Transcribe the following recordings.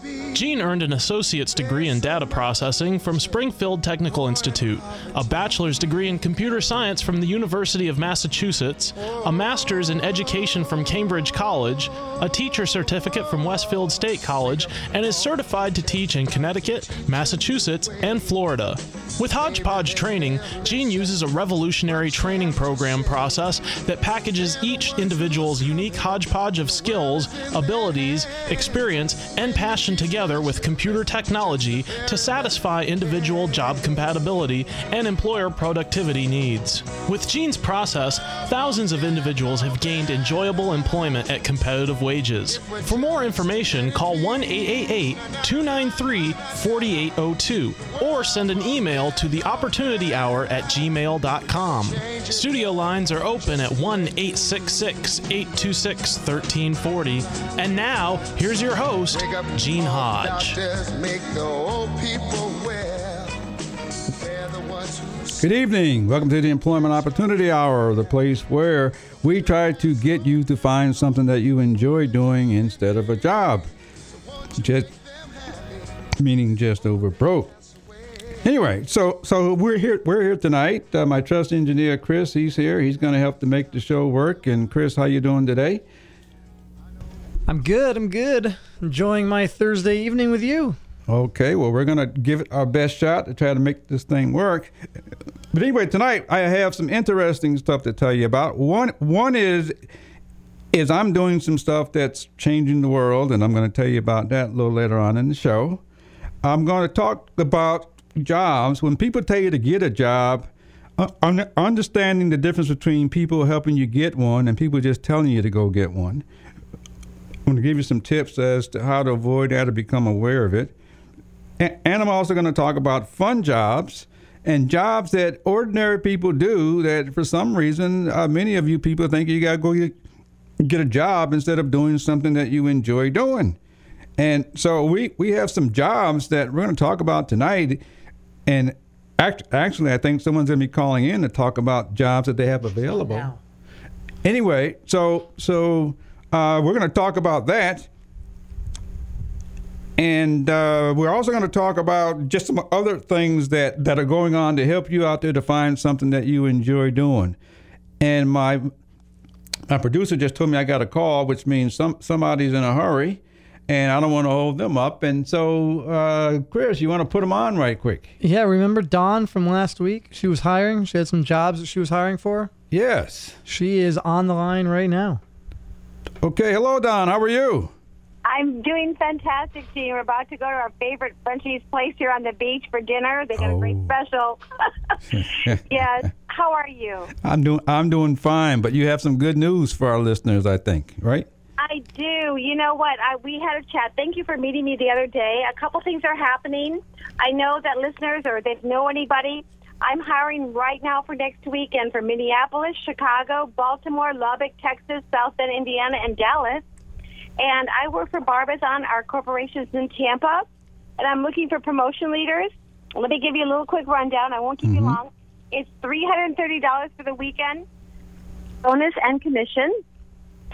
News. Gene earned an associate's degree in data processing from Springfield Technical Institute, a bachelor's degree in computer science from the University of Massachusetts, a master's in education from Cambridge College, a teacher certificate from Westfield State College, and is certified to teach in Connecticut, Massachusetts, and Florida. With Hodgepodge Training, Gene uses a revolutionary training program process that packages each individual's unique hodgepodge of skills, abilities, experience, and passion together with computer technology to satisfy individual job compatibility and employer productivity needs. With Gene's process, thousands of individuals have gained enjoyable employment at competitive wages. For more information, call 1 888 293 4802 or send an email to the opportunity hour at gmail.com. Studio lines are open at 1 866 826 1340. And now, here's your host, Gene Hodge. Good evening. Welcome to the Employment Opportunity Hour, the place where we try to get you to find something that you enjoy doing instead of a job. Just meaning just over broke. Anyway, so so we're here we're here tonight. Uh, my trust engineer Chris, he's here. He's going to help to make the show work. And Chris, how you doing today? I'm good. I'm good. Enjoying my Thursday evening with you. Okay, well we're going to give it our best shot to try to make this thing work. But anyway, tonight I have some interesting stuff to tell you about. One one is is I'm doing some stuff that's changing the world, and I'm going to tell you about that a little later on in the show. I'm going to talk about jobs, when people tell you to get a job, uh, understanding the difference between people helping you get one and people just telling you to go get one. I'm going to give you some tips as to how to avoid that or become aware of it. And, I'm also going to talk about fun jobs and jobs that ordinary people do that for some reason uh, many of you people think you got to go get, get a job instead of doing something that you enjoy doing. And so we, we have some jobs that we're going to talk about tonight and act, actually, I think someone's going to be calling in to talk about jobs that they have available. Wow. Anyway, so so uh, we're going to talk about that. And uh, we're also going to talk about just some other things that, that are going on to help you out there to find something that you enjoy doing. And my my producer just told me I got a call, which means some somebody's in a hurry and I don't want to hold them up. And so, uh, Chris, you want to put them on right quick? Yeah, remember Dawn from last week? She was hiring. She had some jobs that she was hiring for. Yes. She is on the line right now. Okay, hello, Dawn. How are you? I'm doing fantastic, Gene. We're about to go to our favorite Frenchie's place here on the beach for dinner. They got oh. a great oh. special. yes. How are you? I'm doing. I'm doing fine. But you have some good news for our listeners, I think. Right? I do. You know what? I, we had a chat. Thank you for meeting me the other day. A couple things are happening. I know that listeners or they know anybody. I'm hiring right now for next weekend for Minneapolis, Chicago, Baltimore, Lubbock, Texas, South Bend, Indiana, and Dallas. And I work for Barbizon, our corporations in Tampa, and I'm looking for promotion leaders. Let me give you a little quick rundown. I won't keep mm-hmm. you long. It's $330 for the weekend, bonus and commission.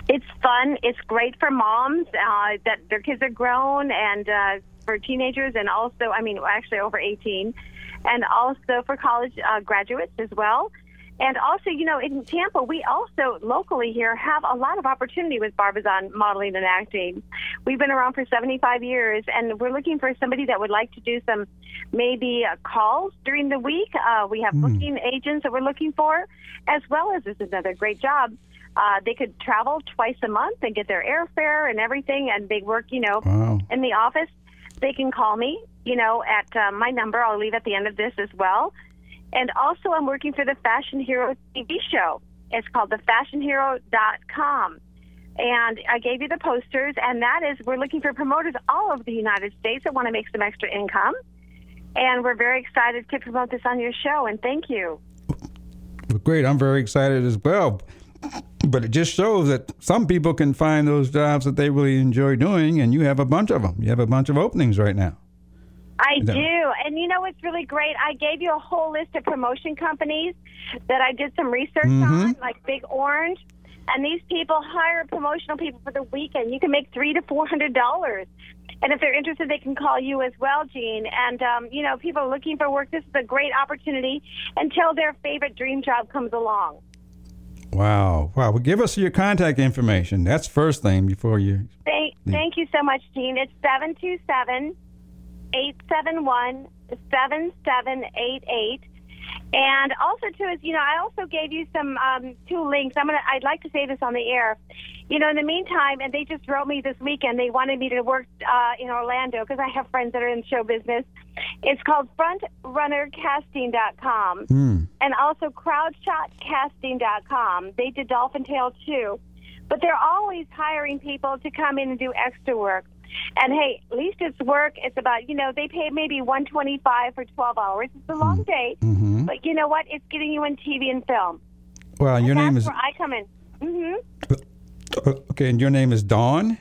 It's fun. It's great for moms uh, that their kids are grown and uh, for teenagers, and also, I mean, actually over 18, and also for college uh, graduates as well. And also, you know, in Tampa, we also locally here have a lot of opportunity with Barbizon modeling and acting. We've been around for 75 years, and we're looking for somebody that would like to do some maybe uh, calls during the week. Uh, we have mm. booking agents that we're looking for, as well as this is another great job Uh, they could travel twice a month and get their airfare and everything, and they work, you know, Wow. in the office. They can call me, you know, at uh, my number. I'll leave at the end of this as well. And also, I'm working for the Fashion Hero TV show. It's called thefashionhero.com. And I gave you the posters, and that is we're looking for promoters all over the United States that want to make some extra income. And we're very excited to promote this on your show, and thank you. Great. I'm very excited as well. But it just shows that some people can find those jobs that they really enjoy doing, and you have a bunch of them. You have a bunch of openings right now. I No. do. And you know what's really great? I gave you a whole list of promotion companies that I did some research on, like Big Orange. And these people hire promotional people for the weekend. You can make three to four hundred dollars. And if they're interested, they can call you as well, Gene. And um, you know, people are looking for work. This is a great opportunity until their favorite dream job comes along. Wow. Wow. Well, give us your contact information. That's first thing before you. Thank, thank you so much, Gene. It's 727 871 7788. And also, too, is, you know, I also gave you some um, two links. I'm gonna, I'd like to say this on the air. You know, in the meantime, and they just wrote me this weekend, they wanted me to work uh, in Orlando because I have friends that are in show business. It's called FrontRunnerCasting.com Hmm. and also crowdshotcasting.com. They did Dolphin Tale 2. But they're always hiring people to come in and do extra work. And hey, at least it's work. It's about, you know, they pay maybe 125 for 12 hours. It's a long day. Mm-hmm. But you know what? It's getting you in TV and film. Well, and your name is I come in. hmm okay, and your name is Dawn.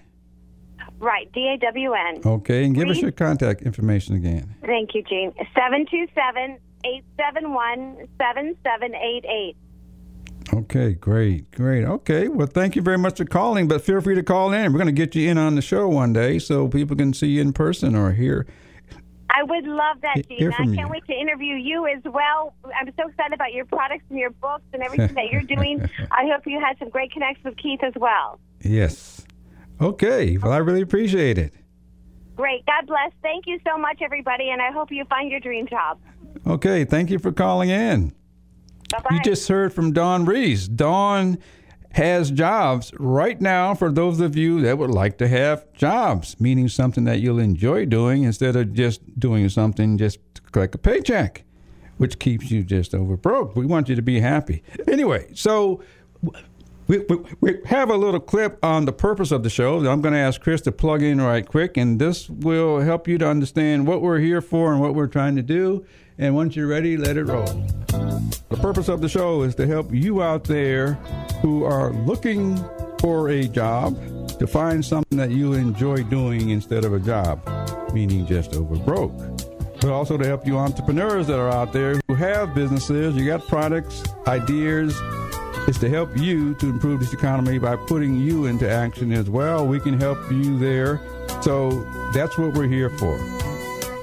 Right, D A W N. Okay, and give us your contact information again. Thank you, Gene. 727 871 7788. Okay, great, great. Okay, well, thank you very much for calling, but feel free to call in. We're going to get you in on the show one day so people can see you in person or hear. I would love that, hear I can't you. wait to interview you as well. I'm so excited about your products and your books and everything that you're doing. I hope you had some great connections with Keith as well. Yes. Okay, well, I really appreciate it. Great. God bless. Thank you so much, everybody, and I hope you find your dream job. Okay, thank you for calling in. Bye bye. You just heard from Dawn Reese. Dawn has jobs right now for those of you that would like to have jobs, meaning something that you'll enjoy doing instead of just doing something just to collect a paycheck, which keeps you just over broke. We want you to be happy. Anyway, so we, we, we have a little clip on the purpose of the show that I'm going to ask Chris to plug in right quick, and this will help you to understand what we're here for and what we're trying to do. And once you're ready, let it roll. The purpose of the show is to help you out there who are looking for a job to find something that you enjoy doing instead of a job, meaning just over broke. But also to help you entrepreneurs that are out there who have businesses, you got products, ideas, is to help you to improve this economy by putting you into action as well. We can help you there. So that's what we're here for.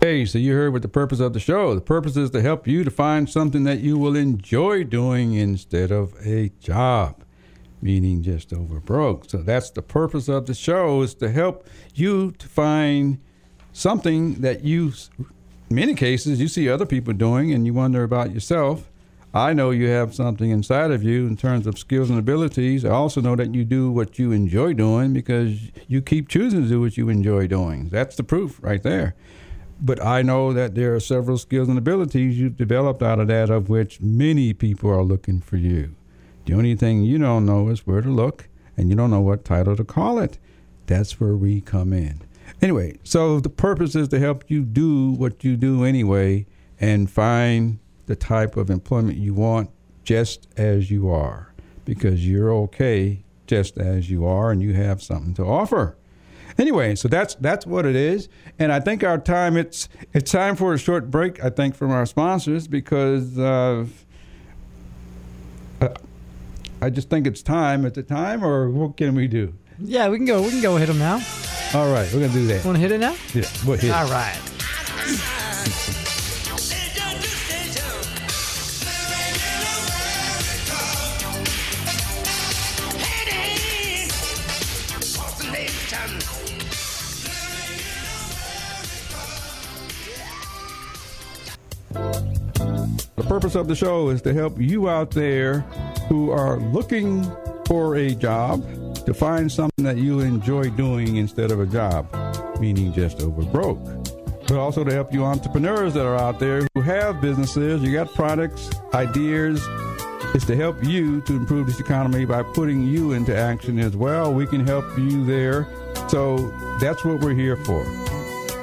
Hey, so you heard what the purpose of the show. The purpose is to help you to find something that you will enjoy doing instead of a job, meaning just over broke. So that's the purpose of the show is to help you to find something that you, many cases, you see other people doing and you wonder about yourself. I know you have something inside of you in terms of skills and abilities. I also know that you do what you enjoy doing because you keep choosing to do what you enjoy doing. That's the proof right there. But I know that there are several skills and abilities you've developed out of that, of which many people are looking for you. The only thing you don't know is where to look, and you don't know what title to call it. That's where we come in. Anyway, so the purpose is to help you do what you do anyway and find the type of employment you want just as you are because you're okay just as you are, and you have something to offer. Anyway, so that's that's what it is, and I think our time it's it's time for a short break. I think from our sponsors because uh, uh, I just think it's time at the time, or what can we do? Yeah, we can go. We can go hit them now. All right, we're gonna do that. Want to hit it now? Yeah, we'll hit. it. All right. purpose of the show is to help you out there who are looking for a job to find something that you enjoy doing instead of a job, meaning just over broke. But also to help you entrepreneurs that are out there who have businesses, you got products, ideas. It's to help you to improve this economy by putting you into action as well. We can help you there. So that's what we're here for.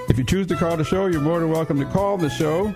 If you choose to call the show, you're more than welcome to call the show.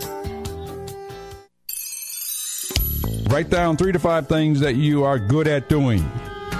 Write down three to five things that you are good at doing.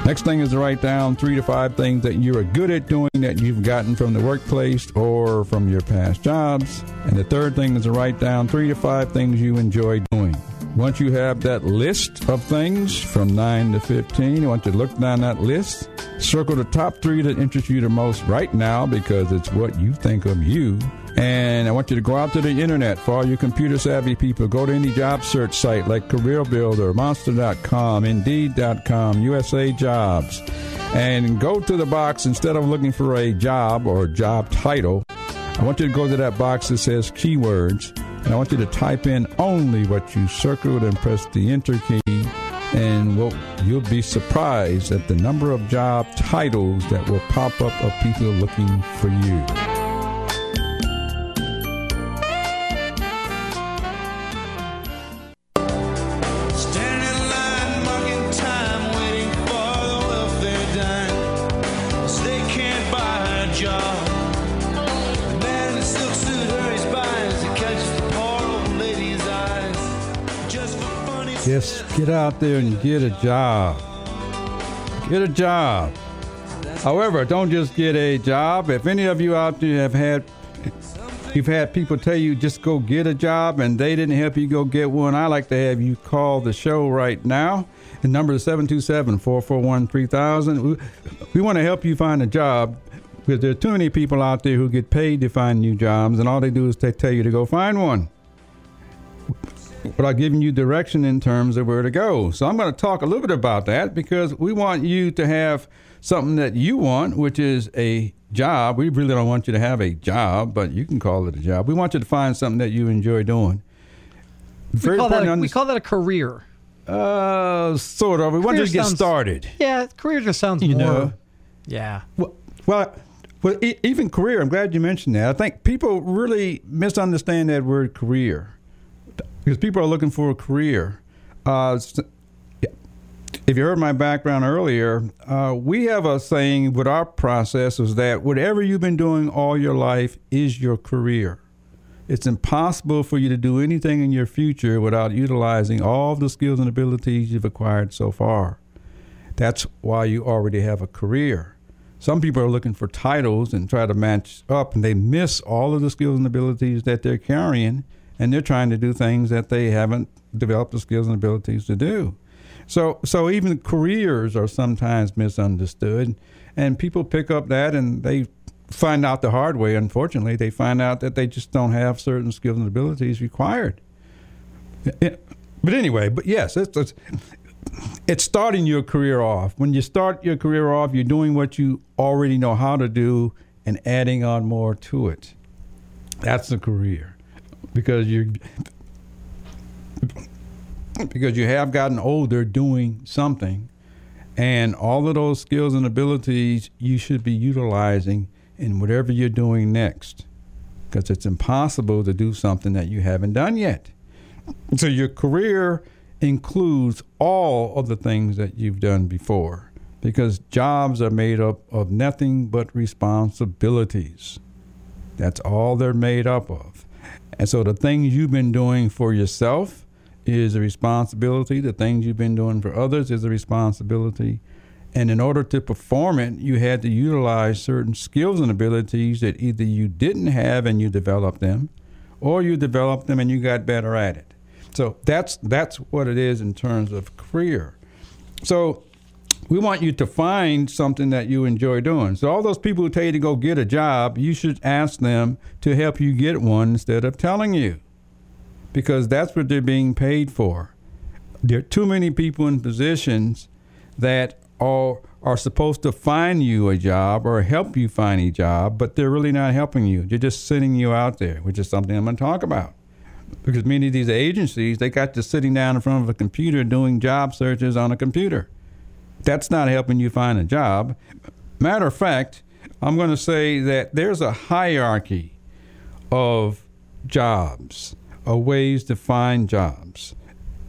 Next thing is to write down three to five things that you are good at doing that you've gotten from the workplace or from your past jobs. And the third thing is to write down three to five things you enjoy doing. Once you have that list of things from 9 to 15, I want you to look down that list. Circle the top three that interest you the most right now because it's what you think of you. And I want you to go out to the internet for all you computer savvy people. Go to any job search site like CareerBuilder, Monster.com, Indeed.com, USA Jobs. And go to the box instead of looking for a job or job title. I want you to go to that box that says keywords. And I want you to type in only what you circled and press the enter key. And we'll, you'll be surprised at the number of job titles that will pop up of people looking for you. Out there and get a job. Get a job. However, don't just get a job. If any of you out there have had you've had people tell you just go get a job and they didn't help you go get one, I like to have you call the show right now. The number is 727-441-3000. We, we want to help you find a job because there are too many people out there who get paid to find new jobs and all they do is they tell you to go find one without giving you direction in terms of where to go. So I'm going to talk a little bit about that because we want you to have something that you want, which is a job. We really don't want you to have a job, but you can call it a job. We want you to find something that you enjoy doing. We call, that a, we call that a career. Uh, sort of. We want you Career to get sounds- started. Yeah, career just sounds You more. know. Yeah. Well, well, well e- even career. I'm glad you mentioned that. I think people really misunderstand that word career because people are looking for a career. Uh, if you heard my background earlier, uh, we have a saying with our process is that whatever you've been doing all your life is your career. It's impossible for you to do anything in your future without utilizing all the skills and abilities you've acquired so far. That's why you already have a career. Some people are looking for titles and try to match up, and they miss all of the skills and abilities that they're carrying, and they're trying to do things that they haven't developed the skills and abilities to do. So, so even careers are sometimes misunderstood, and people pick up that and they find out the hard way. Unfortunately, they find out that they just don't have certain skills and abilities required. But anyway, but yes, it's, it's it's starting your career off. When you start your career off, you're doing what you already know how to do, and adding on more to it. That's a career because you because you have gotten older doing something and all of those skills and abilities you should be utilizing in whatever you're doing next because it's impossible to do something that you haven't done yet. So your career includes all of the things that you've done before because jobs are made up of nothing but responsibilities. That's all they're made up of. And so the things you've been doing for yourself is a responsibility. The things you've been doing for others is a responsibility. And in order to perform it, you had to utilize certain skills and abilities that either you didn't have and you developed them, or you developed them and you got better at it. So that's that's what it is in terms of career. So we want you to find something that you enjoy doing. So all those people who tell you to go get a job, you should ask them to help you get one instead of telling you. Because that's what they're being paid for. There are too many people in positions that are are supposed to find you a job or help you find a job, but they're really not helping you. They're just sitting you out there, which is something I'm going to talk about because many of these agencies they got you sitting down in front of a computer doing job searches on a computer. That's not helping you find a job. Matter of fact, I'm going to say that there's a hierarchy of jobs, of ways to find jobs.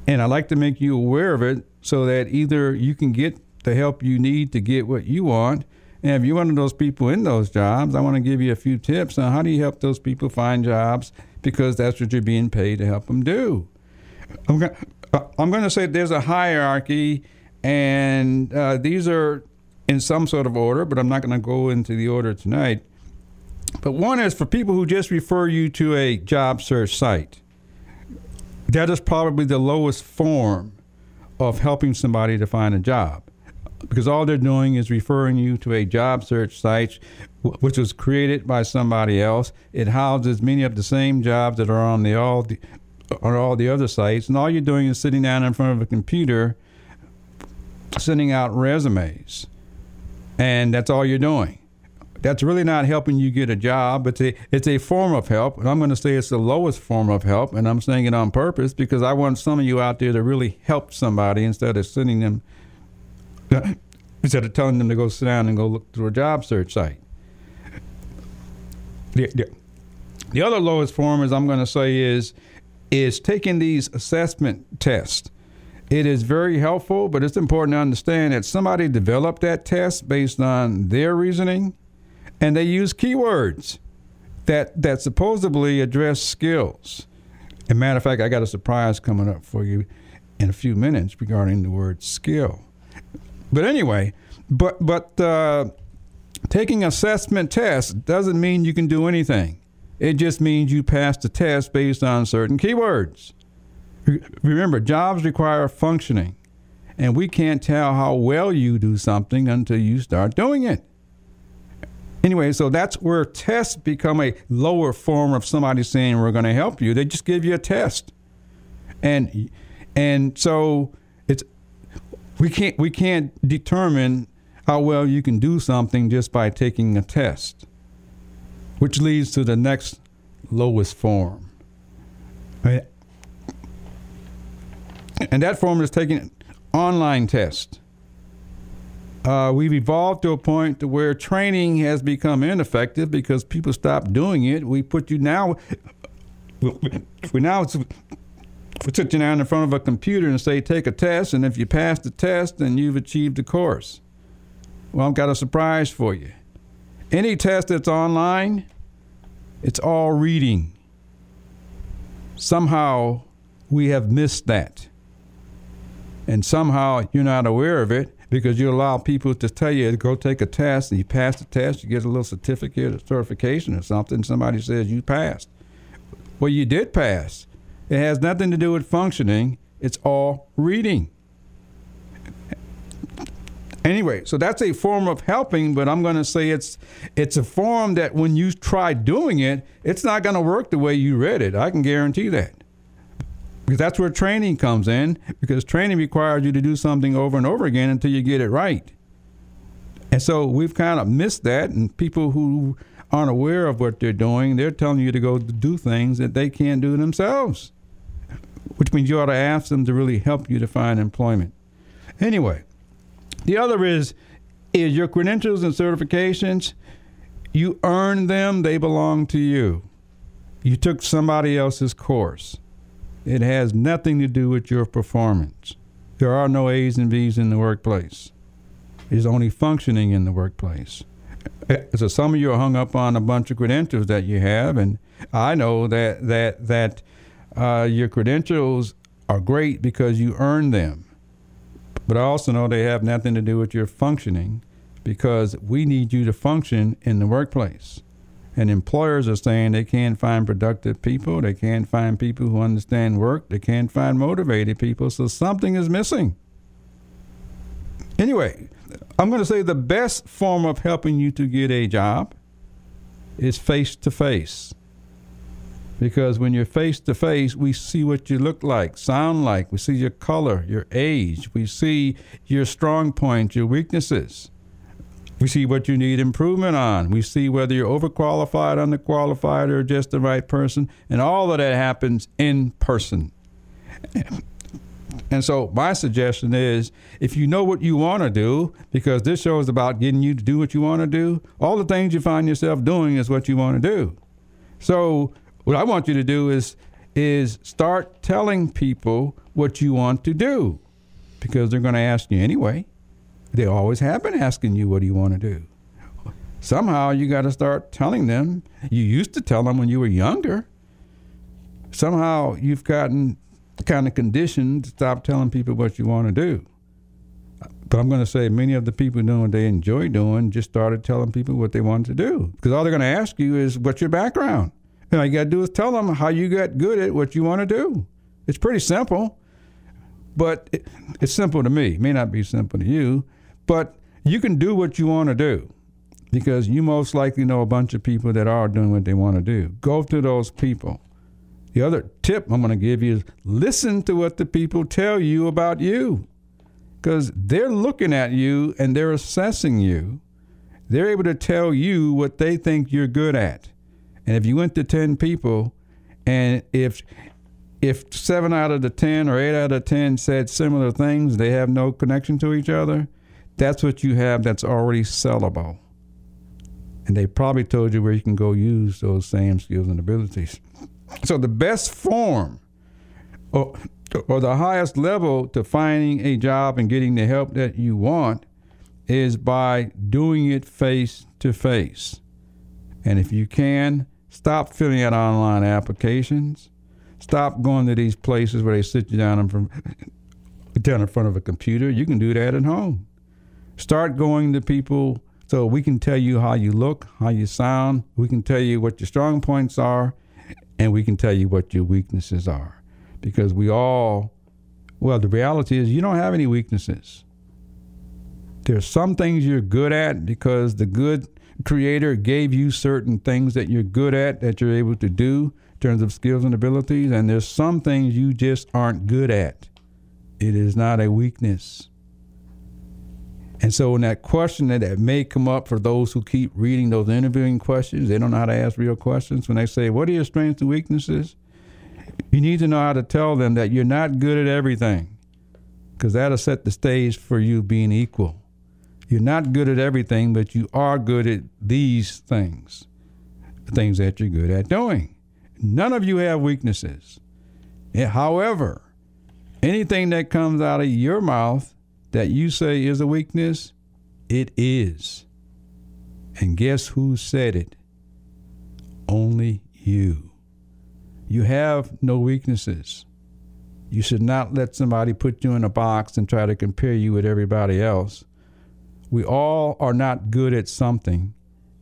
And I like to make you aware of it so that either you can get the help you need to get what you want. And if you're one of those people in those jobs, I want to give you a few tips on how do you help those people find jobs because that's what you're being paid to help them do. I'm going, uh, I'm going to say there's a hierarchy, and uh, these are in some sort of order, but I'm not going to go into the order tonight. But one is for people who just refer you to a job search site. That is probably the lowest form of helping somebody to find a job because all they're doing is referring you to a job search site which was created by somebody else. It houses many of the same jobs that are on the all the, on all the other sites, and all you're doing is sitting down in front of a computer, sending out resumes, and that's all you're doing. That's really not helping you get a job. It's a it's a form of help, and I'm going to say it's the lowest form of help, and I'm saying it on purpose because I want some of you out there to really help somebody instead of sending them instead of telling them to go sit down and go look through a job search site. The, the, the other lowest form, as I'm going to say, is is taking these assessment tests. It is very helpful, but it's important to understand that somebody developed that test based on their reasoning, and they use keywords that that supposedly address skills. A matter of fact, I got a surprise coming up for you in a few minutes regarding the word skill. But anyway, but but uh, taking assessment tests doesn't mean you can do anything. It just means you pass the test based on certain keywords. Remember, jobs require functioning, and we can't tell how well you do something until you start doing it. Anyway, so that's where tests become a lower form of somebody saying we're going to help you. They just give you a test, and and so it's we can't we can't determine how well you can do something just by taking a test, which leads to the next lowest form. And that form is taking online test. Uh, we've evolved to a point to where training has become ineffective because people stop doing it. We put you now. We now we sit you down in front of a computer and say take a test, and if you pass the test, then you've achieved the course. Well, I've got a surprise for you. Any test that's online, it's all reading. Somehow we have missed that. And somehow you're not aware of it because you allow people to tell you to go take a test and you pass the test, you get a little certificate or certification or something, somebody says you passed. Well, you did pass. It has nothing to do with functioning, it's all reading. Anyway, so that's a form of helping, but I'm going to say it's it's a form that when you try doing it, it's not going to work the way you read it. I can guarantee that. Because that's where training comes in, because training requires you to do something over and over again until you get it right. And so we've kind of missed that, and people who aren't aware of what they're doing, they're telling you to go do things that they can't do themselves, which means you ought to ask them to really help you to find employment. Anyway, the other is is your credentials and certifications. You earn them; they belong to you. You took somebody else's course. It has nothing to do with your performance. There are no A's and B's in the workplace. It's only functioning in the workplace. Uh, So some of you are hung up on a bunch of credentials that you have, and I know that that that uh, your credentials are great because you earned them. But I also know they have nothing to do with your functioning because we need you to function in the workplace. And employers are saying they can't find productive people, they can't find people who understand work, they can't find motivated people, so something is missing. Anyway, I'm going to say the best form of helping you to get a job is face to face. Because when you're face to face, we see what you look like, sound like, we see your color, your age, we see your strong points, your weaknesses. We see what you need improvement on. We see whether you're overqualified, underqualified, or just the right person. And all of that happens in person. And so, my suggestion is if you know what you want to do, because this show is about getting you to do what you want to do, all the things you find yourself doing is what you want to do. So, what I want you to do is is start telling people what you want to do because they're going to ask you anyway. They always have been asking you, what do you want to do? Somehow you got to start telling them. You used to tell them when you were younger. Somehow you've gotten kind of conditioned to stop telling people what you want to do. But I'm going to say many of the people doing what they enjoy doing just started telling people what they wanted to do. Because all they're going to ask you is, what's your background? And all you got to do is tell them how you got good at what you want to do. It's pretty simple, but it, it's simple to me. It may not be simple to you, but you can do what you want to do because you most likely know a bunch of people that are doing what they want to do. Go to those people. The other tip I'm going to give you is listen to what the people tell you about you because they're looking at you and they're assessing you. They're able to tell you what they think you're good at. And if you went to 10 people and if if 7 out of the 10 or 8 out of 10 said similar things, they have no connection to each other, that's what you have that's already sellable. And they probably told you where you can go use those same skills and abilities. So the best form or, or the highest level to finding a job and getting the help that you want is by doing it face to face. And if you can, stop filling out online applications. Stop going to these places where they sit you down in front, down in front of a computer. You can do that at home. Start going to people so we can tell you how you look, how you sound. We can tell you what your strong points are, and we can tell you what your weaknesses are. Because we all, well, the reality is you don't have any weaknesses. There's some things you're good at because the good creator gave you certain things that you're good at that you're able to do in terms of skills and abilities, and there's some things you just aren't good at. It is not a weakness. And so, in that question that, that may come up for those who keep reading those interviewing questions, they don't know how to ask real questions. When they say, What are your strengths and weaknesses? You need to know how to tell them that you're not good at everything because that'll set the stage for you being equal. You're not good at everything, but you are good at these things, the things that you're good at doing. None of you have weaknesses. Yeah, However, anything that comes out of your mouth that you say is a weakness, it is. And guess who said it? Only you. You have no weaknesses. You should not let somebody put you in a box and try to compare you with everybody else. We all are not good at something,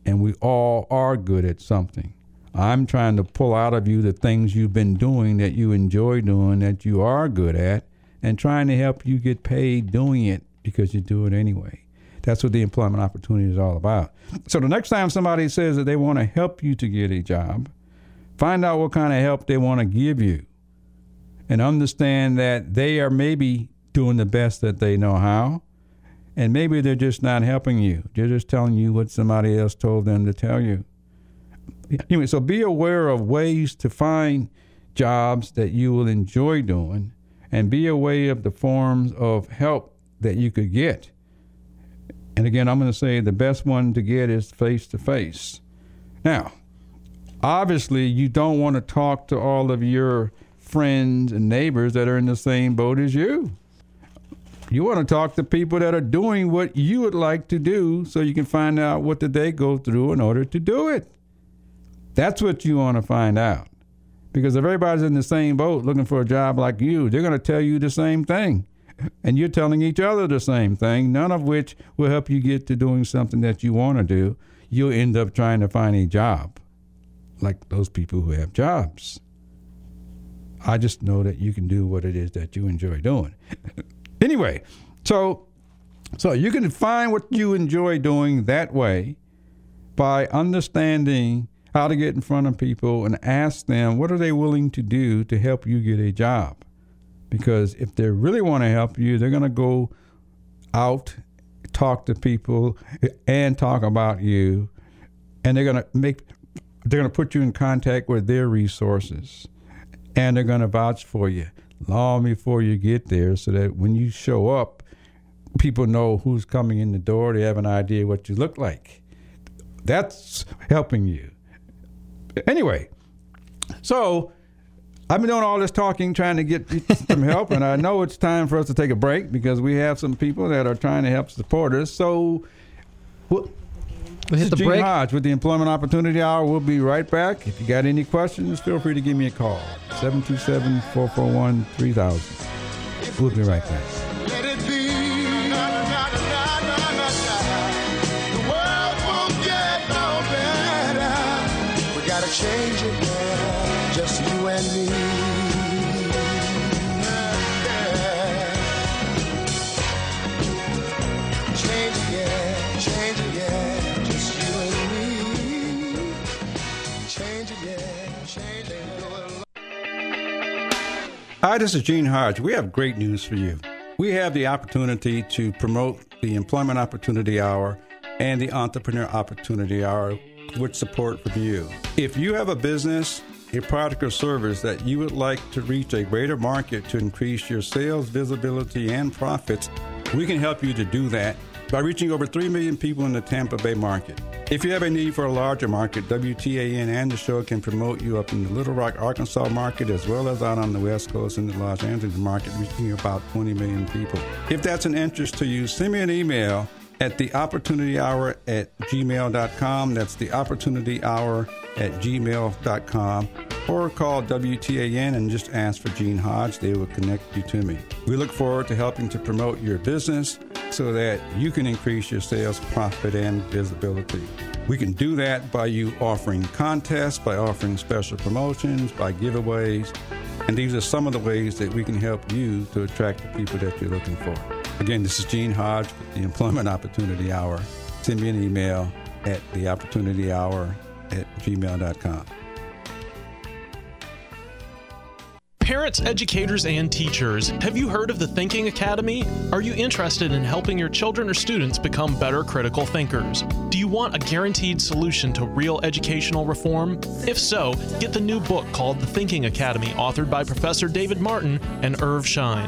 and we all are good at something. I'm trying to pull out of you the things you've been doing that you enjoy doing, that you are good at, and trying to help you get paid doing it because you do it anyway. That's what the employment opportunity is all about. So the next time somebody says that they want to help you to get a job, find out what kind of help they want to give you and understand that they are maybe doing the best that they know how. And maybe they're just not helping you. They're just telling you what somebody else told them to tell you. anyway, so be aware of ways to find jobs that you will enjoy doing, and be aware of the forms of help that you could get. And again, I'm going to say the best one to get is face to face. Now, obviously, you don't want to talk to all of your friends and neighbors that are in the same boat as you. You want to talk to people that are doing what you would like to do so you can find out what did they go through in order to do it. That's what you want to find out. Because if everybody's in the same boat looking for a job like you, they're going to tell you the same thing. And you're telling each other the same thing, none of which will help you get to doing something that you want to do. You'll end up trying to find a job like those people who have jobs. I just know that you can do what it is that you enjoy doing. anyway, so so you can find what you enjoy doing that way by understanding how to get in front of people and ask them what are they willing to do to help you get a job. Because if they really want to help you, they're going to go out, talk to people, and talk about you, and they're going to make they're going to put you in contact with their resources, and they're going to vouch for you long before you get there, so that when you show up, people know who's coming in the door. They have an idea what you look like. That's helping you. Anyway, so I've been doing all this talking, trying to get some help, and I know it's time for us to take a break because we have some people that are trying to help support us. So, we'll, We this hit is the Gene break. Hodge with the Employment Opportunity Hour. We'll be right back. If you got any questions, feel free to give me a call 727 441 3000. We'll be right back. Hi, this is Gene Hodge. We have great news for you. We have the opportunity to promote the Employment Opportunity Hour and the Entrepreneur Opportunity Hour with support from you. If you have a business, a product or service that you would like to reach a greater market to increase your sales, visibility, and profits, we can help you to do that by reaching over 3 million people in the Tampa Bay market. If you have a need for a larger market, WTAN and the show can promote you up in the Little Rock, Arkansas market as well as out on the West Coast in the Los Angeles market, reaching about 20 million people. If that's an interest to you, send me an email at the opportunity hour at gmail.com. That's the opportunity hour at gmail.com. Or call WTAN and just ask for Gene Hodge. They will connect you to me. We look forward to helping to promote your business so that you can increase your sales, profit, and visibility. We can do that by you offering contests, by offering special promotions, by giveaways. And these are some of the ways that we can help you to attract the people that you're looking for. Again, this is Gene Hodge with the Employment Opportunity Hour. Send me an email at the opportunity hour at gmail.com. Parents, educators, and teachers, have you heard of the Thinking Academy? Are you interested in helping your children or students become better critical thinkers? Do you want a guaranteed solution to real educational reform? If so, get the new book called The Thinking Academy, authored by Professor David Martin and Irv Schein.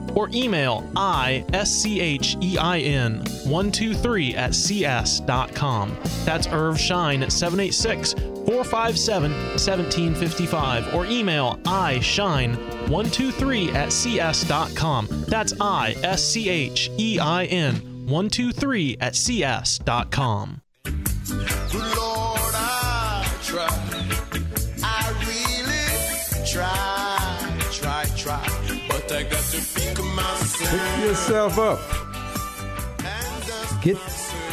or email ISCHEIN 123 at cs.com. That's Irv Schein at 786 457 1755 or email ischein123 at cs.com. That's I S C H E I N 123 at cs.com. Try. Try, try, pick yourself up. Get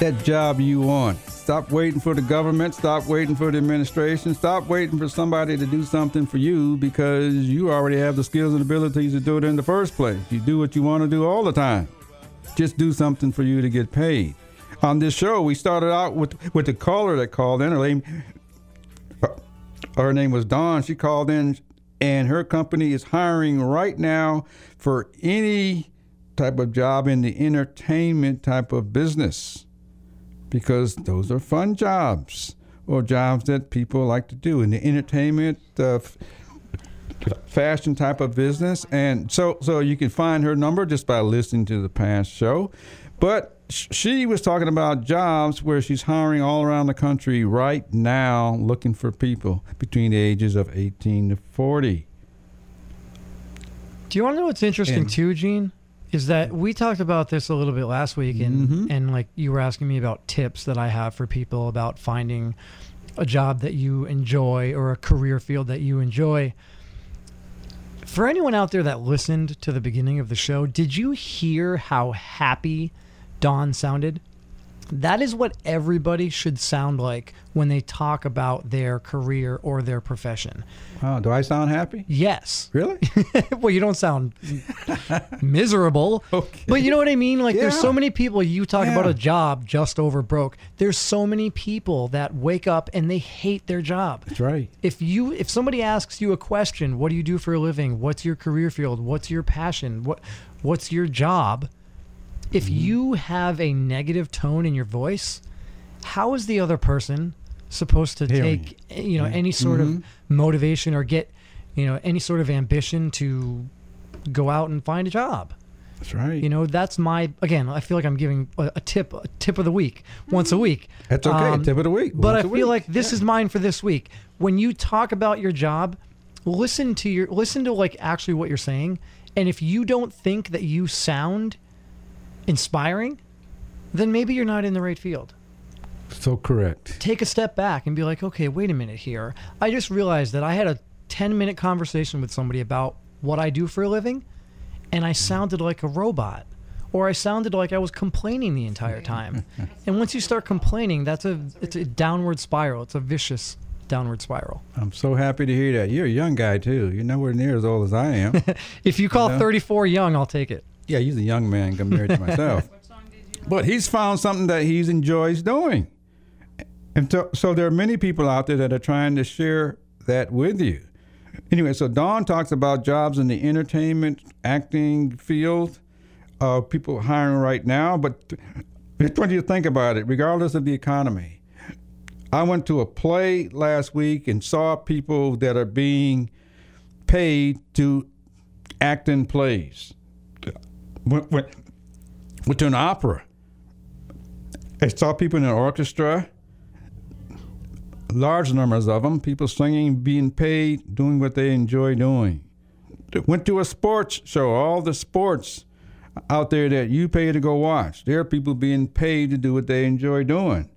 that job you want. Stop waiting for the government. Stop waiting for the administration. Stop waiting for somebody to do something for you because you already have the skills and abilities to do it in the first place. You do what you want to do all the time. Just do something for you to get paid. On this show, we started out with with the caller that called in. Her name, her name was Dawn. She called in, and her company is hiring right now for any type of job in the entertainment type of business because those are fun jobs or jobs that people like to do in the entertainment uh, fashion type of business. And so so you can find her number just by listening to the past show but she was talking about jobs where she's hiring all around the country right now looking for people between the ages of 18 to 40 Do you want to know what's interesting And- too, Gene? Is that we talked about this a little bit last week, and Mhm. and like you were asking me about tips that I have for people about finding a job that you enjoy or a career field that you enjoy. For anyone out there that listened to the beginning of the show, did you hear how happy Dawn sounded? That is what everybody should sound like when they talk about their career or their profession. wow do i sound happy Yes. really well, you don't sound miserable. Okay. But you know what I mean? Like, there's so many people, you talk about a job just over broke. There's so many people that wake up and they hate their job. that's right If you if somebody asks you a question, what do you do for a living? What's your career field? What's your passion? What what's your job? If Mm-hmm. you have a negative tone in your voice, how is the other person supposed to Hearing take you know any sort of Mm-hmm. motivation or get you know any sort of ambition to go out and find a job? that's right You know, that's my again. I feel like I'm giving a, a tip, a tip of the week, once a week. That's okay. Um, Tip of the week. But I feel week. like this is mine for this week. When you talk about your job, listen to your listen to like actually what you're saying, and if you don't think that you sound inspiring, then maybe you're not in the right field. so correct Take a step back and be like, okay, wait a minute here. I just realized that I had a 10 minute conversation with somebody about what I do for a living, and I sounded like a robot. Or I sounded like I was complaining the entire time. and once you start complaining, that's a it's a downward spiral. It's a vicious downward spiral. I'm so happy to hear that. You're a young guy too. You're nowhere near as old as I am. If you call know? 34 young, I'll take it. Yeah, he's a young man compared to myself. But he's found something that he enjoys doing. And so, so there are many people out there that are trying to share that with you. Anyway, so Dawn talks about jobs in the entertainment, acting field, uh, people hiring right now. But just want you to think about it, regardless of the economy. I went to a play last week and saw people that are being paid to act in plays. Went, went, went to an opera. I saw people in an orchestra, large numbers of them, people singing, being paid, doing what they enjoy doing. Went to a sports show, all the sports out there that you pay to go watch. There are people being paid to do what they enjoy doing.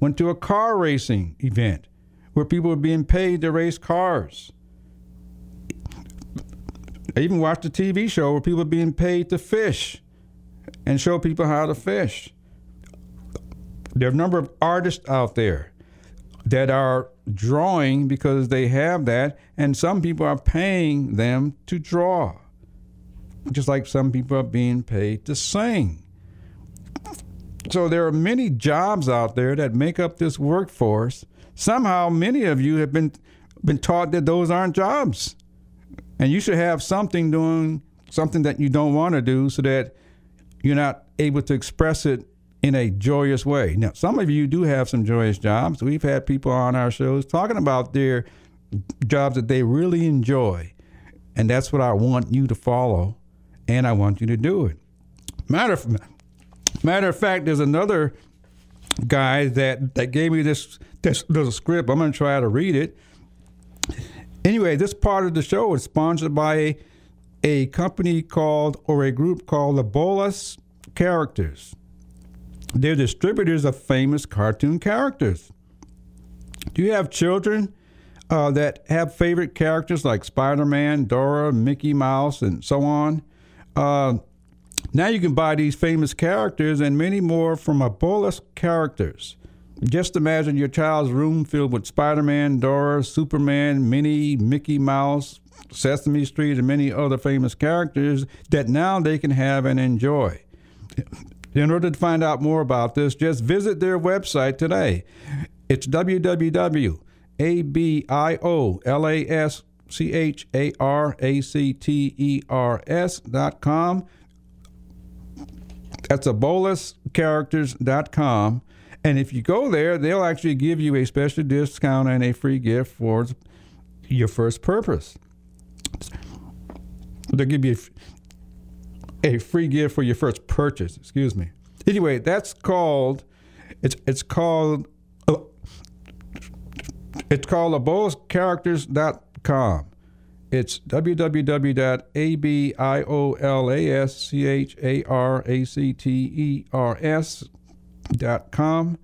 Went to a car racing event where people are being paid to race cars. I even watched a TV show where people are being paid to fish and show people how to fish. There are a number of artists out there that are drawing because they have that, and some people are paying them to draw. Just like some people are being paid to sing. So there are many jobs out there that make up this workforce. Somehow, many of you have been been taught that those aren't jobs, and you should have something doing something that you don't want to do, so that you're not able to express it in a joyous way. Now, some of you do have some joyous jobs. We've had people on our shows talking about their jobs that they really enjoy, and that's what I want you to follow, and I want you to do it. Matter of Matter of fact, there's another guy that, that gave me this this little script. I'm going to try to read it. Anyway, this part of the show is sponsored by a, company called or a group called the Bolas Characters. They're distributors of famous cartoon characters. Do you have children uh, that have favorite characters like Spider Man, Dora, Mickey Mouse, and so on? Uh, now you can buy these famous characters and many more from Abolas Characters. Just imagine your child's room filled with Spider Man, Dora, Superman, Minnie, Mickey Mouse, Sesame Street, and many other famous characters that now they can have and enjoy. In order to find out more about this, just visit their website today. It's www.abiolachaters.com. That's aboluscharacters.com. And if you go there, they'll actually give you a special discount and a free gift for your first purpose. They'll give you a free gift for your first purchase. Excuse me. Anyway, that's called it's it's called uh, it's called aboluscharacters.com. It's www.abiolachaters.com.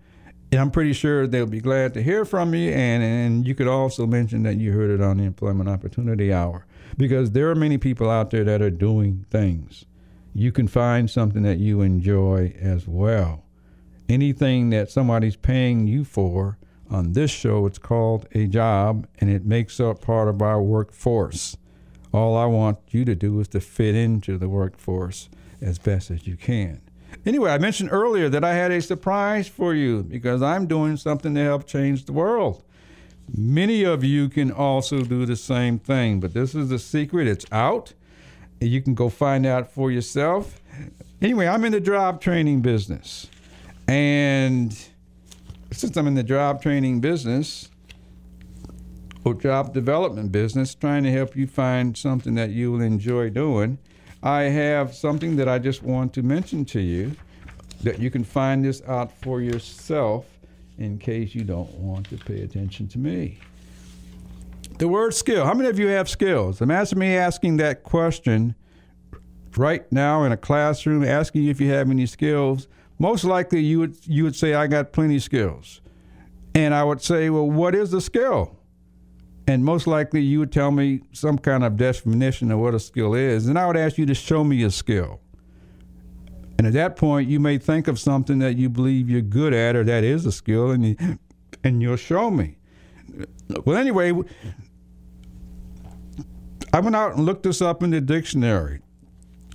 And I'm pretty sure they'll be glad to hear from you. And, and you could also mention that you heard it on the Employment Opportunity Hour because there are many people out there that are doing things. You can find something that you enjoy as well. Anything that somebody's paying you for on this show, it's called a job and it makes up part of our workforce. All I want you to do is to fit into the workforce as best as you can. Anyway, I mentioned earlier that I had a surprise for you because I'm doing something to help change the world. Many of you can also do the same thing, but this is the secret. It's out. You can go find out for yourself. Anyway, I'm in the job training business. And since I'm in the job training business or job development business, trying to help you find something that you will enjoy doing, I have something that I just want to mention to you that you can find this out for yourself in case you don't want to pay attention to me. The word skill. How many of you have skills? Imagine me asking that question right now in a classroom, asking you if you have any skills. Most likely you would you would say I got plenty of skills. And I would say, well, what is a skill? And most likely you would tell me some kind of definition of what a skill is. And I would ask you to show me a skill. And at that point, you may think of something that you believe you're good at or that is a skill, and, you, and you'll show me. Well, anyway, I went out and looked this up in the dictionary.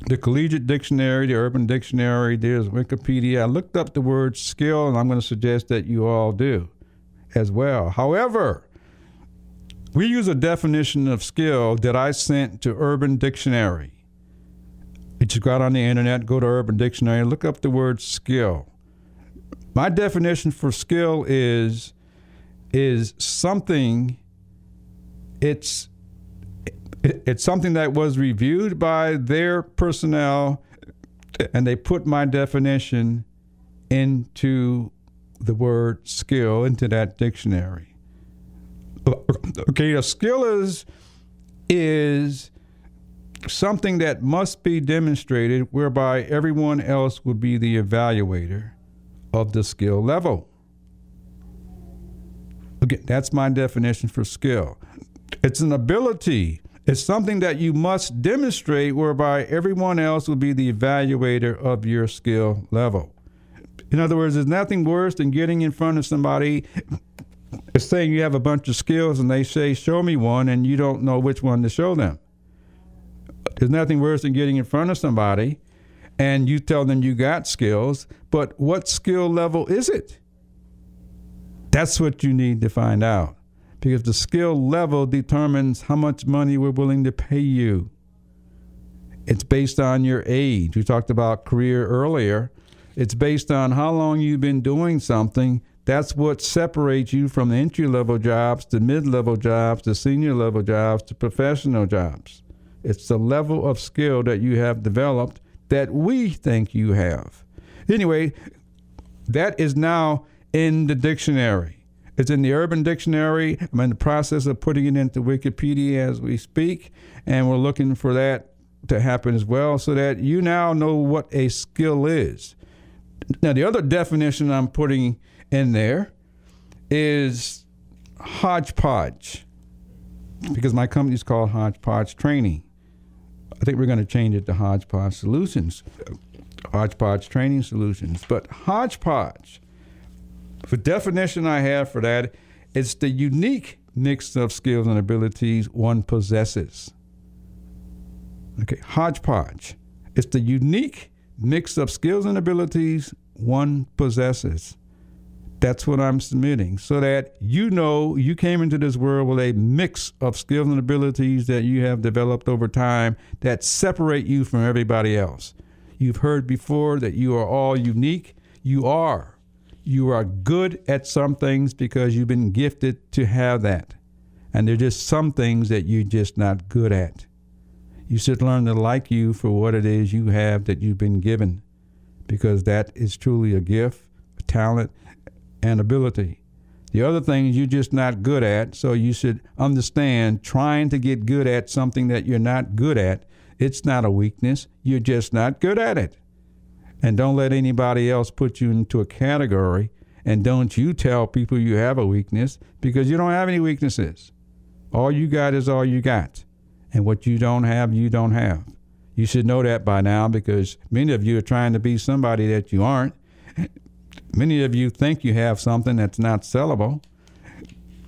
The collegiate dictionary, the urban dictionary, there's Wikipedia. I looked up the word skill, and I'm going to suggest that you all do as well. However, we use a definition of skill that I sent to Urban Dictionary. You just go out on the internet, go to Urban Dictionary, look up the word skill. My definition for skill is is something it's it's something that was reviewed by their personnel and they put my definition into the word skill into that dictionary. Okay, a skill is is something that must be demonstrated whereby everyone else would be the evaluator of the skill level. Again, that's my definition for skill. It's an ability. It's something that you must demonstrate whereby everyone else will be the evaluator of your skill level. In other words, there's nothing worse than getting in front of somebody saying you have a bunch of skills and they say, Show me one, and you don't know which one to show them. There's nothing worse than getting in front of somebody and you tell them you got skills, but what skill level is it? That's what you need to find out because the skill level determines how much money we're willing to pay you. It's based on your age. We talked about career earlier. It's based on how long you've been doing something. That's what separates you from the entry level jobs the mid level jobs the senior level jobs to professional jobs. It's the level of skill that you have developed that we think you have. Anyway, that is now in the dictionary. It's in the Urban Dictionary. I'm in the process of putting it into Wikipedia as we speak, and we're looking for that to happen as well so that you now know what a skill is. Now, the other definition I'm putting in there is hodgepodge because my company is called Hodgepodge Training. I think we're going to change it to Hodgepodge Solutions, Hodgepodge Training Solutions. But Hodgepodge, The definition I have for that, it's the unique mix of skills and abilities one possesses. Okay, hodgepodge. It's the unique mix of skills and abilities one possesses. That's what I'm submitting so that you know you came into this world with a mix of skills and abilities that you have developed over time that separate you from everybody else. You've heard before that you are all unique. You are. You are good at some things because you've been gifted to have that. And there are just some things that you're just not good at. You should learn to like you for what it is you have that you've been given because that is truly a gift, a talent, and ability. The other things you're just not good at, so you should understand trying to get good at something that you're not good at, it's not a weakness. You're just not good at it. And don't let anybody else put you into a category. And don't you tell people you have a weakness because you don't have any weaknesses. All you got is all you got. And what you don't have, you don't have. You should know that by now because many of you are trying to be somebody that you aren't. Many of you think you have something that's not sellable.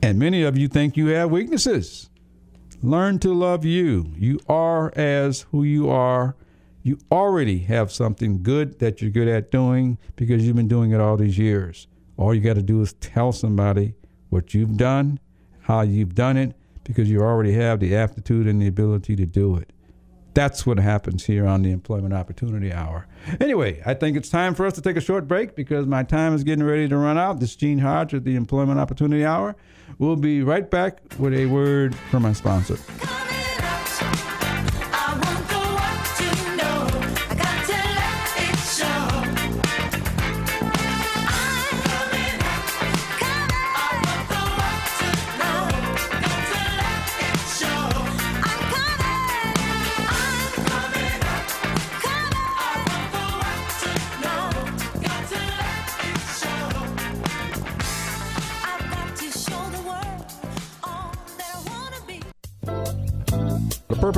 And many of you think you have weaknesses. Learn to love you. You are as who you are. You already have something good that you're good at doing because you've been doing it all these years. All you got to do is tell somebody what you've done, how you've done it, because you already have the aptitude and the ability to do it. That's what happens here on the Employment Opportunity Hour. Anyway, I think it's time for us to take a short break because my time is getting ready to run out. This is Gene Hodge at the Employment Opportunity Hour. We'll be right back with a word from my sponsor.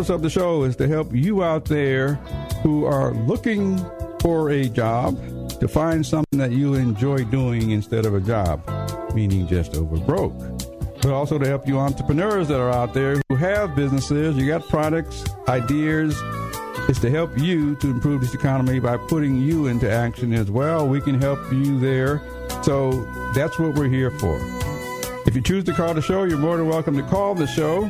Purpose of the show is to help you out there who are looking for a job to find something that you enjoy doing instead of a job, meaning just over broke. But also to help you entrepreneurs that are out there who have businesses, you got products, ideas. It's to help you to improve this economy by putting you into action as well. We can help you there. So that's what we're here for. If you choose to call the show, you're more than welcome to call the show.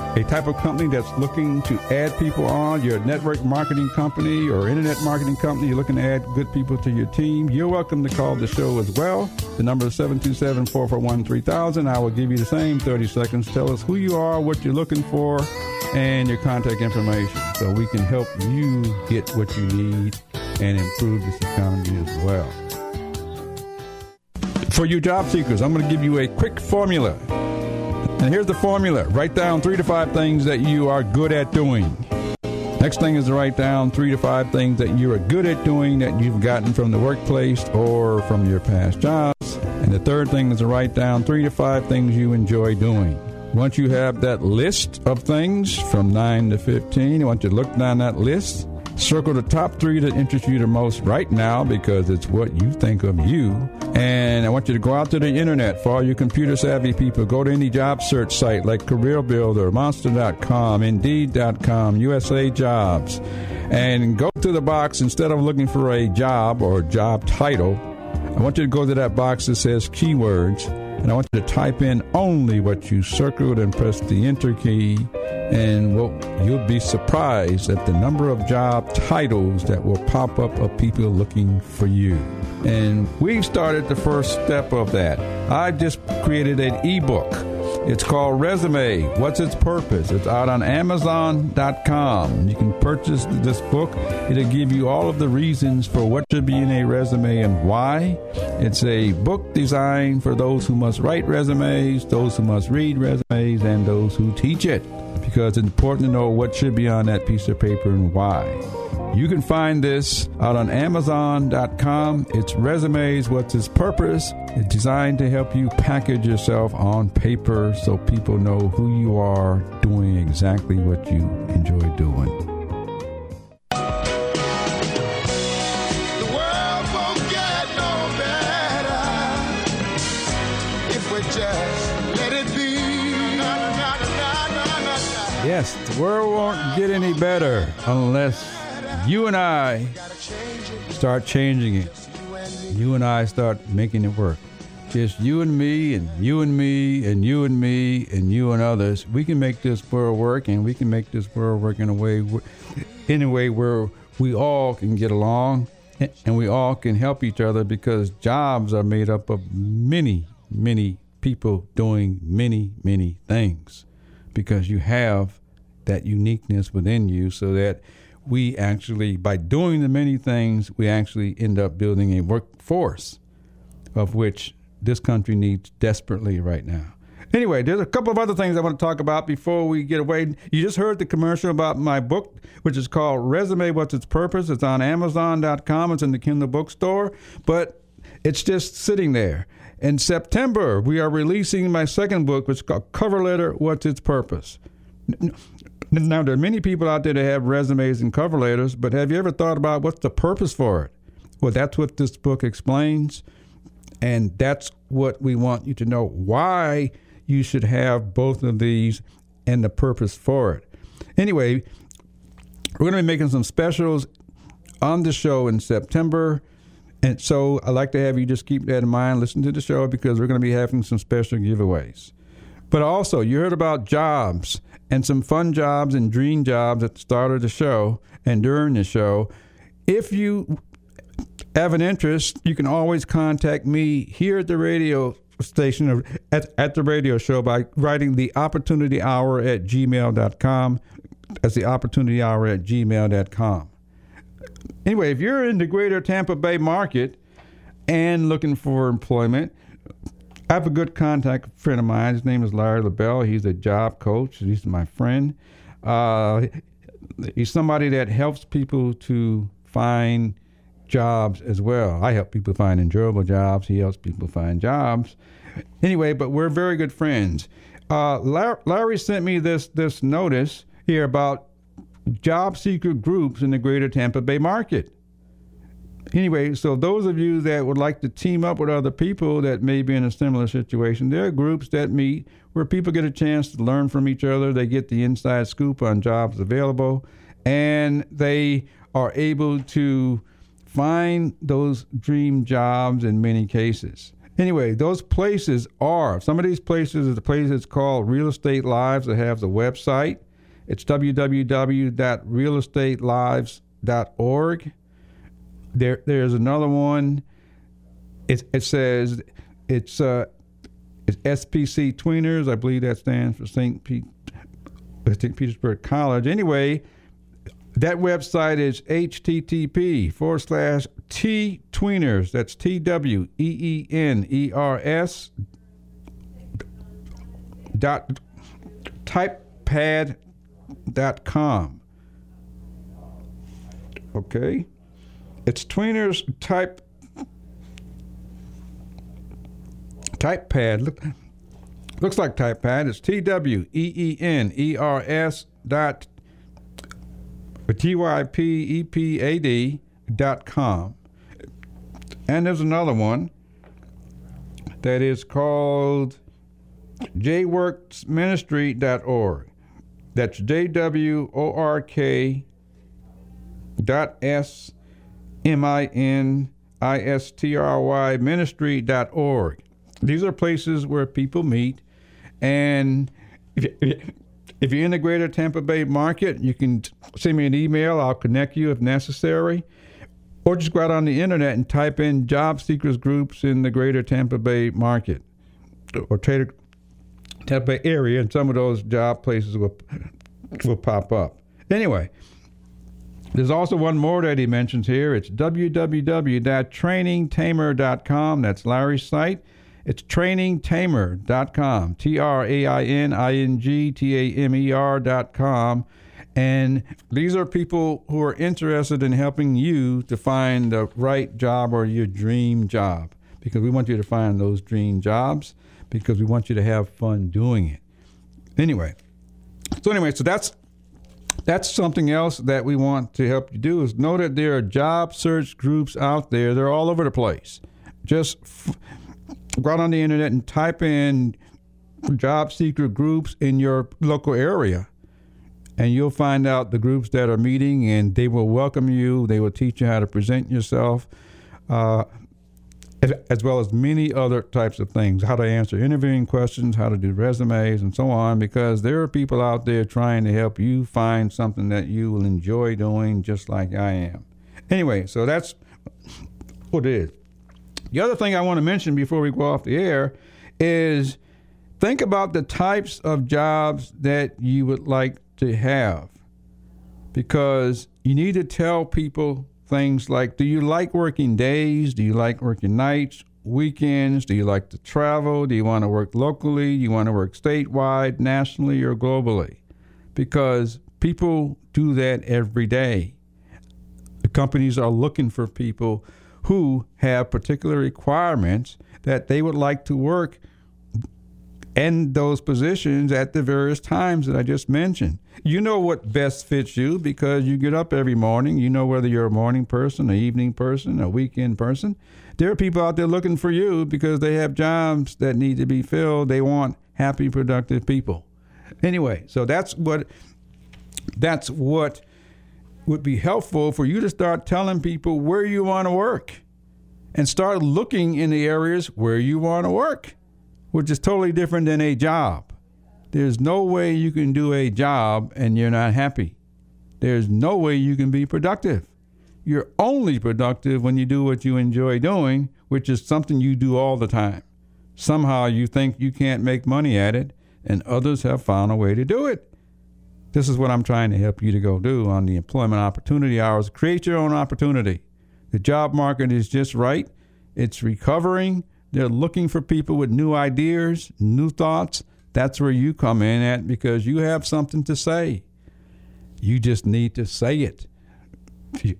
a type of company that's looking to add people on, you're a network marketing company or internet marketing company, you're looking to add good people to your team, you're welcome to call the show as well. The number is 727 441 3000. I will give you the same 30 seconds. Tell us who you are, what you're looking for, and your contact information so we can help you get what you need and improve this economy as well. For you job seekers, I'm going to give you a quick formula. And here's the formula write down three to five things that you are good at doing. Next thing is to write down three to five things that you are good at doing that you've gotten from the workplace or from your past jobs. And the third thing is to write down three to five things you enjoy doing. Once you have that list of things from 9 to 15, I want you to look down that list. Circle the top three that interest you the most right now because it's what you think of you. And I want you to go out to the internet for all you computer savvy people. Go to any job search site like Career Builder, Monster.com, Indeed.com, USA Jobs, and go to the box instead of looking for a job or job title. I want you to go to that box that says keywords and I want you to type in only what you circled and press the enter key. And well, you'll be surprised at the number of job titles that will pop up of people looking for you. And we've started the first step of that. I've just created an ebook. It's called Resume. What's its purpose? It's out on Amazon.com. You can purchase this book. It'll give you all of the reasons for what should be in a resume and why. It's a book designed for those who must write resumes, those who must read resumes, and those who teach it. Because it's important to know what should be on that piece of paper and why. You can find this out on Amazon.com. It's resumes. What's its purpose? It's designed to help you package yourself on paper so people know who you are doing exactly what you enjoy doing. The world won't get no better if we just let it be. Na, na, na, na, na, na. Yes, the world won't get any better unless you and I start changing it. You and I start making it work. Just you and me, and you and me, and you and me, and you and others. We can make this world work, and we can make this world work in a way, in a way where we all can get along, and we all can help each other because jobs are made up of many, many people doing many, many things because you have that uniqueness within you so that we actually by doing the many things we actually end up building a workforce of which this country needs desperately right now. Anyway there's a couple of other things i want to talk about before we get away. You just heard the commercial about my book which is called resume what's its purpose? It's on amazon.com it's in the kindle bookstore but it's just sitting there. In september we are releasing my second book which is called cover letter what's its purpose now, there are many people out there that have resumes and cover letters, but have you ever thought about what's the purpose for it? Well, that's what this book explains, and that's what we want you to know why you should have both of these and the purpose for it. Anyway, we're going to be making some specials on the show in September. And so I'd like to have you just keep that in mind. Listen to the show because we're going to be having some special giveaways. But also, you heard about jobs and some fun jobs and dream jobs at the start of the show and during the show. If you have an interest, you can always contact me here at the radio station or at, at the radio show by writing the opportunity hour at gmail.com. That's the opportunity hour at gmail.com. Anyway, if you're in the greater Tampa Bay market and looking for employment, I have a good contact friend of mine. His name is Larry LaBelle. He's a job coach. He's my friend. Uh, he's somebody that helps people to find jobs as well. I help people find enjoyable jobs. He helps people find jobs. Anyway, but we're very good friends. Uh, Larry, Larry sent me this this notice here about job seeker groups in the greater Tampa Bay market anyway, so those of you that would like to team up with other people that may be in a similar situation, there are groups that meet where people get a chance to learn from each other. They get the inside scoop on jobs available, and they are able to find those dream jobs in many cases. Anyway, those places are some of these places are the places called Real Estate Lives that have the website. It's www.realestatelives.org. There, there's another one. It, it says it's uh, it's SPC Tweeners. I believe that stands for St. Pete, St. Petersburg College. Anyway, that website is http forward slash t tweeners. That's T W E E N E R S dot typepad dot com. Okay. It's tweeners type typepad. Look, looks like typepad. It's T W E E N E R S dot T Y P E P A D dot com. And there's another one that is called jworksministry.org. That's J W O R K dot S M I N I S T R Y ministry.org. These are places where people meet. And if, you- if you're in the greater Tampa Bay market, you can send me an email. I'll connect you if necessary. Or just go out on the internet and type in job seekers groups in the greater Tampa Bay market or Trader Tampa Bay area, and some of those job places will, will pop up. Anyway, there's also one more that he mentions here. It's www.trainingtamer.com. That's Larry's site. It's trainingtamer.com. T R A I N I N G T A M E R.com. And these are people who are interested in helping you to find the right job or your dream job because we want you to find those dream jobs because we want you to have fun doing it. Anyway, so anyway, so that's that's something else that we want to help you do is know that there are job search groups out there. They're all over the place. Just f- go out on the internet and type in job seeker groups in your local area and you'll find out the groups that are meeting and they will welcome you they will teach you how to present yourself uh, as, well as many other types of things. How to answer interviewing questions how to do resumes and so on because there are people out there trying to help you find something that you will enjoy doing just like i am. Anyway so that's what it is. The other thing i want to mention before we go off the air is think about the types of jobs that you would like to have because you need to tell people things like do you like working days? Do you like working nights weekends? Do you like to travel? Do you want to work locally? Do you want to work statewide nationally or globally? Because people do that every day. The companies are looking for people who have particular requirements that they would like to work in those positions at the various times that I just mentioned. You know what best fits you because you get up every morning. You know whether you're a morning person, an evening person, a weekend person. There are people out there looking for you because they have jobs that need to be filled. They want happy, productive people. Anyway, so that's what that's what would be helpful for you to start telling people where you want to work and start looking in the areas where you want to work which is totally different than a job. There's no way you can do a job and you're not happy. There's no way you can be productive. You're only productive when you do what you enjoy doing, which is something you do all the time. Somehow you think you can't make money at it, and others have found a way to do it. This is what I'm trying to help you to go do on the employment opportunity hours. Create your own opportunity. The job market is just right, it's recovering they're looking for people with new ideas, new thoughts. That's where you come in at because you have something to say. You just need to say it. You,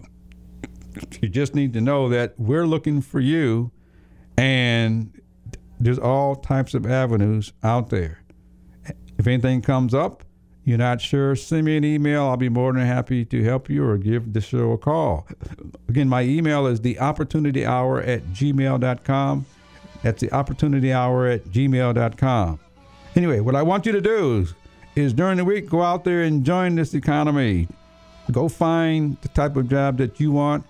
you just need to know that we're looking for you and there's all types of avenues out there. If anything comes up, you're not sure, send me an email. I'll be more than happy to help you or give the show a call. Again, my email is the opportunity hour at gmail.com. That's the opportunity hour at gmail.com. Anyway, what I want you to do is, during the week, go out there and join this economy. Go find the type of job that you want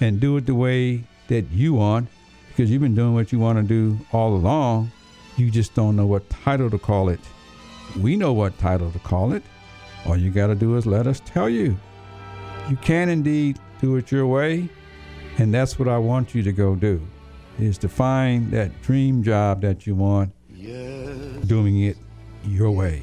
and do it the way that you want because you've been doing what you want to do all along. You just don't know what title to call it. We know what title to call it. All you got to do is let us tell you. You can indeed do it your way, and that's what I want you to go do is to find that dream job that you want, Yes, doing it your way.